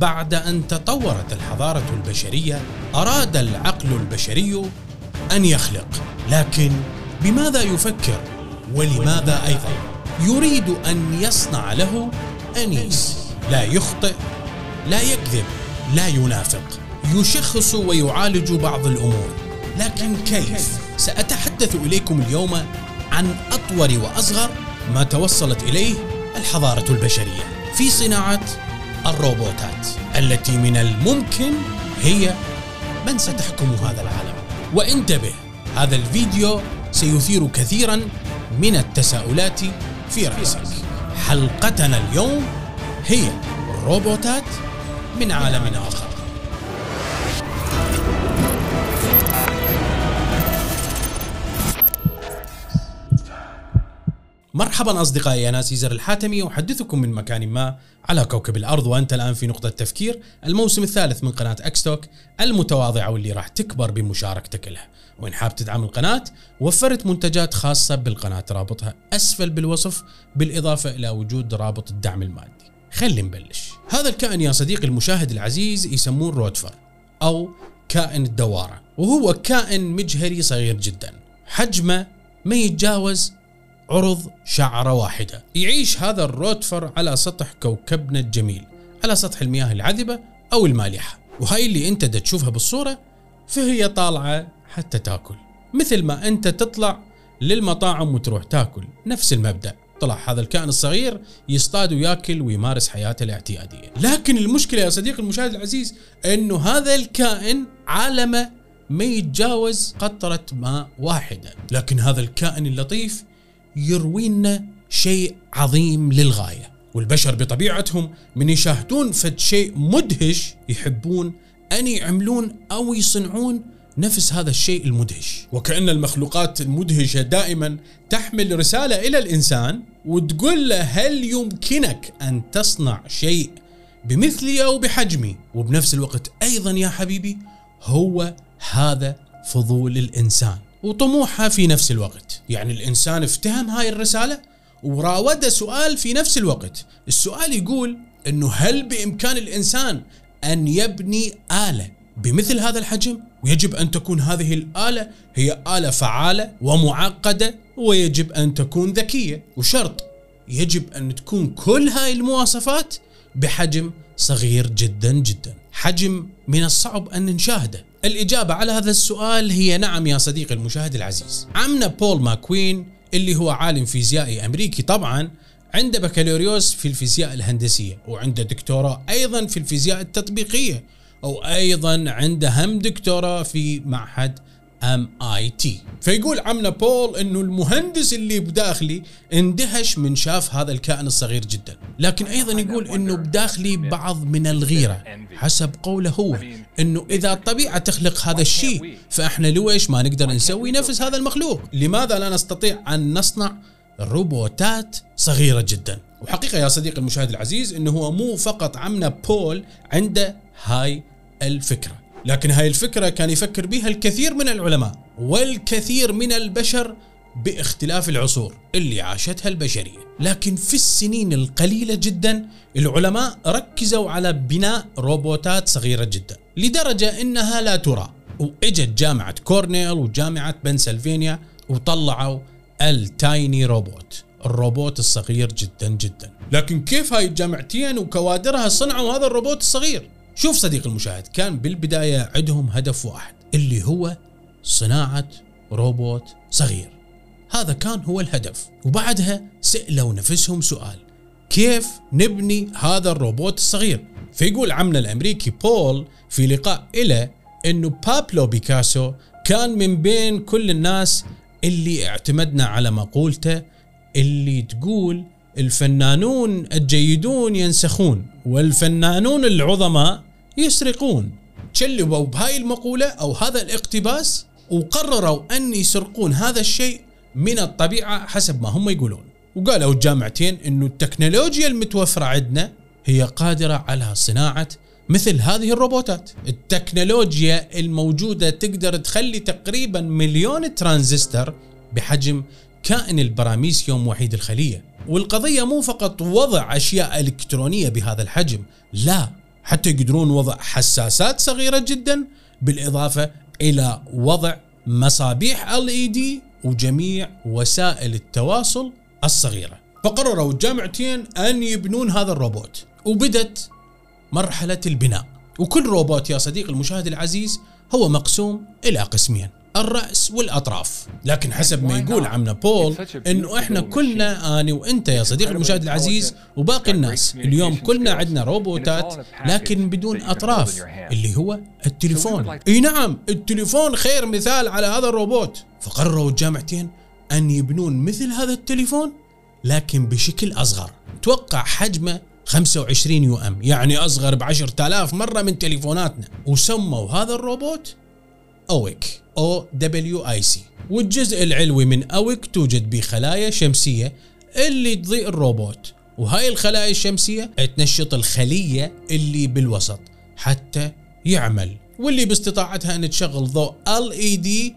بعد أن تطورت الحضارة البشرية أراد العقل البشري أن يخلق. لكن بماذا يفكر؟ ولماذا أيضا؟ يريد أن يصنع له أنيس. لا يخطئ لا يكذب لا ينافق. يشخص ويعالج بعض الأمور. لكن كيف؟ سأتحدث إليكم اليوم عن أطور وأصغر ما توصلت إليه الحضارة البشرية. في صناعة الروبوتات التي من الممكن هي من ستحكم هذا العالم. وانتبه هذا الفيديو سيثير كثيرا من التساؤلات في رأسك. حلقتنا اليوم هي روبوتات من عالم آخر. مرحبا أصدقائي أنا سيزر الحاتمي أحدثكم من مكان ما على كوكب الأرض وأنت الآن في نقطة تفكير الموسم الثالث من قناة xtalk المتواضعه واللي راح تكبر بمشاركتك لها وإن حاب تدعم القناة وفرت منتجات خاصة بالقناة رابطها أسفل بالوصف بالإضافة إلى وجود رابط الدعم المادي. خلي نبلش. هذا الكائن يا صديقي المشاهد العزيز يسمون rotifer أو كائن الدوارة وهو كائن مجهري صغير جدا. حجمه ما يتجاوز عرض شعرة واحدة. يعيش هذا الروتفر على سطح كوكبنا الجميل على سطح المياه العذبة أو المالحة. وهاي اللي أنت دا تشوفها بالصورة فهي طالعة حتى تاكل. مثل ما أنت تطلع للمطاعم وتروح تاكل. نفس المبدأ. طلع هذا الكائن الصغير يصطاد وياكل ويمارس حياته الاعتيادية. لكن المشكلة يا صديقي المشاهد العزيز إنه هذا الكائن عالمه ما يتجاوز قطرة ماء واحدة. لكن هذا الكائن اللطيف يروي لنا شيء عظيم للغاية والبشر بطبيعتهم من يشاهدون فد شيء مدهش يحبون أن يعملون أو يصنعون نفس هذا الشيء المدهش. وكأن المخلوقات المدهشة دائما تحمل رسالة إلى الإنسان وتقول له هل يمكنك أن تصنع شيء بمثلي أو بحجمي؟ وبنفس الوقت أيضا يا حبيبي هو هذا فضول الإنسان. وطموحها في نفس الوقت. يعني الإنسان افتهم هاي الرسالة وراوده سؤال في نفس الوقت. السؤال يقول أنه هل بإمكان الإنسان أن يبني آلة بمثل هذا الحجم؟ ويجب أن تكون هذه الآلة هي آلة فعالة ومعقدة ويجب أن تكون ذكية. وشرط يجب أن تكون كل هاي المواصفات بحجم صغير جدا جدا. حجم من الصعب أن نشاهده. الإجابة على هذا السؤال هي نعم يا صديقي المشاهد العزيز. عمنا بول ماكوين اللي هو عالم فيزيائي أمريكي طبعا عنده بكالوريوس في الفيزياء الهندسية وعنده دكتوراه أيضا في الفيزياء التطبيقية أو أيضا عنده هم دكتوراه في معهد MIT فيقول عمنا بول إنه المهندس اللي بداخلي اندهش من شاف هذا الكائن الصغير جدا. لكن أيضا يقول إنه بداخلي بعض من الغيرة حسب قوله هو إنه إذا الطبيعة تخلق هذا الشيء فإحنا ليش ما نقدر نسوي نفس هذا المخلوق؟ لماذا لا نستطيع أن نصنع روبوتات صغيرة جدا؟ وحقيقة يا صديقي المشاهد العزيز إنه هو مو فقط عمنا بول عنده هاي الفكرة. لكن هاي الفكرة كان يفكر بها الكثير من العلماء والكثير من البشر باختلاف العصور اللي عاشتها البشرية. لكن في السنين القليلة جدا العلماء ركزوا على بناء روبوتات صغيرة جدا لدرجة إنها لا ترى. وإجت جامعة كورنيل وجامعة بنسلفانيا وطلعوا ال tiny robot الروبوت الصغير جدا جدا. لكن كيف هاي الجامعتين وكوادرها صنعوا هذا الروبوت الصغير؟ شوف صديقي المشاهد كان بالبداية عندهم هدف واحد اللي هو صناعة روبوت صغير. هذا كان هو الهدف. وبعدها سألوا نفسهم سؤال كيف نبني هذا الروبوت الصغير؟ فيقول عمنا الأمريكي بول في لقاء إلى أنه بابلو بيكاسو كان من بين كل الناس اللي اعتمدنا على مقولته اللي تقول الفنانون الجيدون ينسخون والفنانون العظماء يسرقون. تشلبوا بهاي المقولة أو هذا الاقتباس وقرروا أن يسرقون هذا الشيء من الطبيعة حسب ما هم يقولون. وقالوا الجامعتين أنه التكنولوجيا المتوفرة عندنا هي قادرة على صناعة مثل هذه الروبوتات. التكنولوجيا الموجودة تقدر تخلي تقريبا مليون ترانزستور بحجم كائن البراميسيوم وحيد الخلية. والقضية مو فقط وضع أشياء إلكترونية بهذا الحجم لا حتى يقدرون وضع حساسات صغيرة جدا بالإضافة إلى وضع مصابيح LED وجميع وسائل التواصل الصغيرة. فقرروا الجامعتين أن يبنون هذا الروبوت وبدت مرحلة البناء. وكل روبوت يا صديقي المشاهد العزيز هو مقسوم إلى قسمين. الرأس والأطراف. لكن حسب ما يقول عمنا بول أنه إحنا كلنا أنا وإنت يا صديقي المشاهد العزيز وباقي الناس. اليوم كلنا عندنا روبوتات لكن بدون أطراف اللي هو التليفون. إي نعم التليفون خير مثال على هذا الروبوت. فقرروا الجامعتين أن يبنون مثل هذا التليفون لكن بشكل أصغر. توقع حجمه 25 um يعني أصغر ب 10000 مرة من تليفوناتنا. وسموا هذا الروبوت OWiC أو دبليو اي سي والجزء العلوي من OWiC توجد بخلايا شمسية اللي تضيء الروبوت وهاي الخلايا الشمسية تنشط الخلية اللي بالوسط حتى يعمل واللي باستطاعتها أن تشغل ضوء LED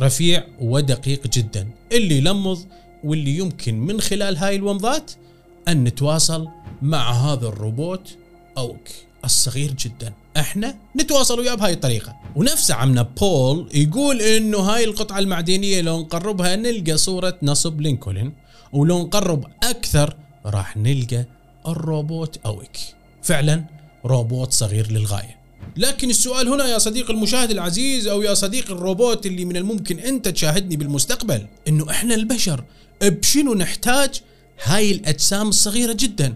رفيع ودقيق جدا اللي يلمض واللي يمكن من خلال هاي الومضات أن نتواصل مع هذا الروبوت OWiC الصغير جدا. إحنا نتواصل وياه بهاي الطريقة. ونفس عمنا بول يقول إنه هاي القطعة المعدنية لو نقربها نلقى صورة نصب لينكولن ولو نقرب أكثر راح نلقى الروبوت اوك فعلا روبوت صغير للغاية. لكن السؤال هنا يا صديق المشاهد العزيز أو يا صديق الروبوت اللي من الممكن أنت تشاهدني بالمستقبل إنه إحنا البشر بشنو نحتاج هاي الأجسام الصغيرة جدا؟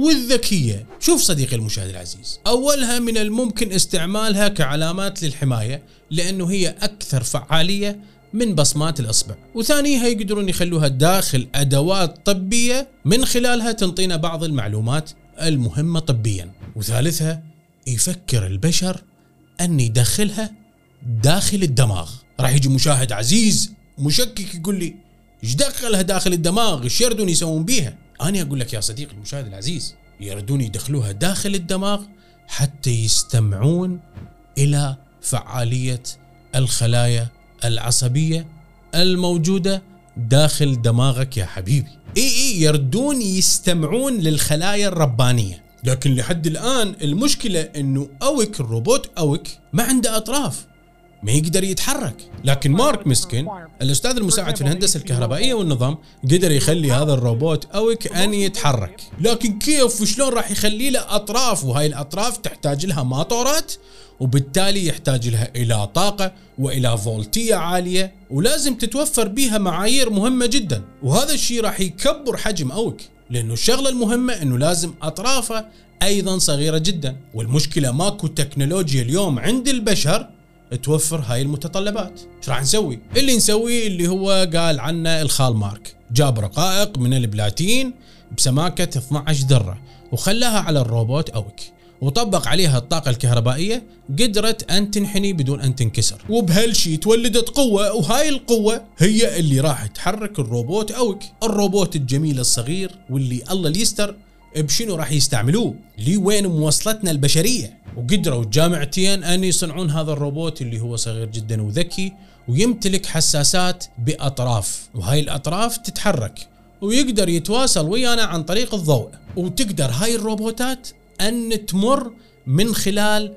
والذكية. شوف صديقي المشاهد العزيز أولها من الممكن استعمالها كعلامات للحماية لأنه هي أكثر فعالية من بصمات الإصبع. وثانيها يقدرون يخلوها داخل أدوات طبية من خلالها تنطينا بعض المعلومات المهمة طبيا. وثالثها يفكر البشر أن يدخلها داخل الدماغ. راح يجي مشاهد عزيز مشكك يقول لي إيش دخلها داخل الدماغ؟ إيش يردون يسوون بيها؟ أنا أقول لك يا صديقي المشاهد العزيز يردون يدخلوها داخل الدماغ حتى يستمعون إلى فعالية الخلايا العصبية الموجودة داخل دماغك يا حبيبي. إي إي يردون يستمعون للخلايا الربانية. لكن لحد الآن المشكلة إنه OWiC الروبوت OWiC ما عنده أطراف. ما يقدر يتحرك. لكن مارك ميسكن الأستاذ المساعد في الهندسة الكهربائية والنظام قدر يخلي هذا الروبوت OWiC ان يتحرك. لكن كيف وشلون راح يخلي له أطراف؟ وهاي الأطراف تحتاج لها ماطورات وبالتالي يحتاج لها إلى طاقة وإلى فولتية عالية ولازم تتوفر بها معايير مهمة جدا. وهذا الشيء راح يكبر حجم أوك لأنه الشغلة المهمة إنه لازم أطرافه أيضا صغيرة جدا. والمشكلة ماكو تكنولوجيا اليوم عند البشر توفر هاي المتطلبات. إيش راح نسوي؟ اللي نسويه اللي هو قال عنه الخال مارك. جاب رقائق من البلاتين بسماكة 12 ذرة وخلاها على الروبوت أوك وطبق عليها الطاقة الكهربائية قدرت أن تنحني بدون أن تنكسر. وبهالشي تولدت قوة وهاي القوة هي اللي راح تحرك الروبوت أوك الروبوت الجميل الصغير واللي الله ليستر بشنو راح يستعملوه؟ لي وين موصلتنا البشرية؟ وقدروا الجامعتين أن يصنعون هذا الروبوت اللي هو صغير جدا وذكي ويمتلك حساسات بأطراف وهاي الأطراف تتحرك ويقدر يتواصل ويانا عن طريق الضوء. وتقدر هاي الروبوتات أن تمر من خلال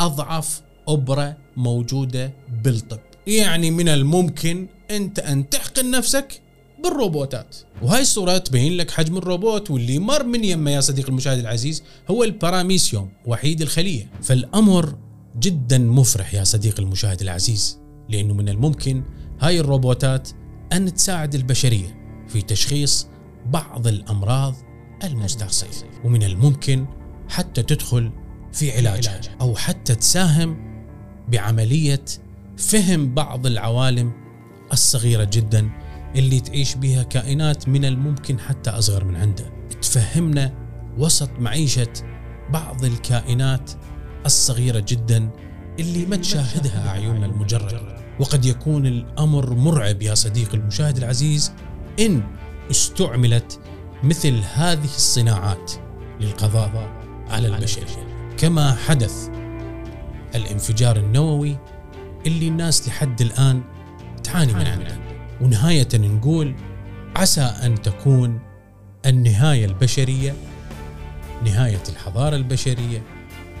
أضعف أبرة موجودة بالطب. يعني من الممكن أنت أن تحقن نفسك بالروبوتات. وهاي الصورة تبين لك حجم الروبوت واللي مر من يمه يا صديقي المشاهد العزيز هو الباراميسيوم وحيد الخلية. فالأمر جدا مفرح يا صديقي المشاهد العزيز لأنه من الممكن هاي الروبوتات أن تساعد البشرية في تشخيص بعض الأمراض المستعصية ومن الممكن حتى تدخل في علاجها. أو حتى تساهم بعملية فهم بعض العوالم الصغيرة جدا اللي تعيش بها كائنات من الممكن حتى أصغر من عنده. تفهمنا وسط معيشة بعض الكائنات الصغيرة جدا اللي ما تشاهدها أعيننا المجردة وقد يكون الأمر مرعب يا صديقي المشاهد العزيز إن استعملت مثل هذه الصناعات للقضاء على البشرية كما حدث الانفجار النووي اللي الناس لحد الآن تعاني من عنده ونهاية نقول عسى أن تكون النهاية البشرية نهاية الحضارة البشرية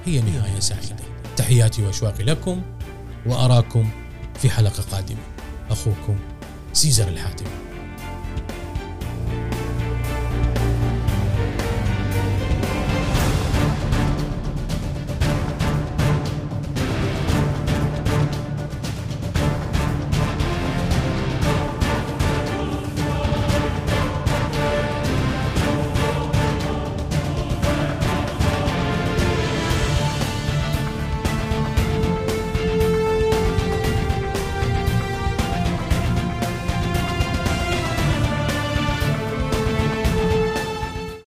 هي نهاية سعيدة تحياتي وأشواقي لكم وأراكم في حلقة قادمة. أخوكم سيزر الحاتمي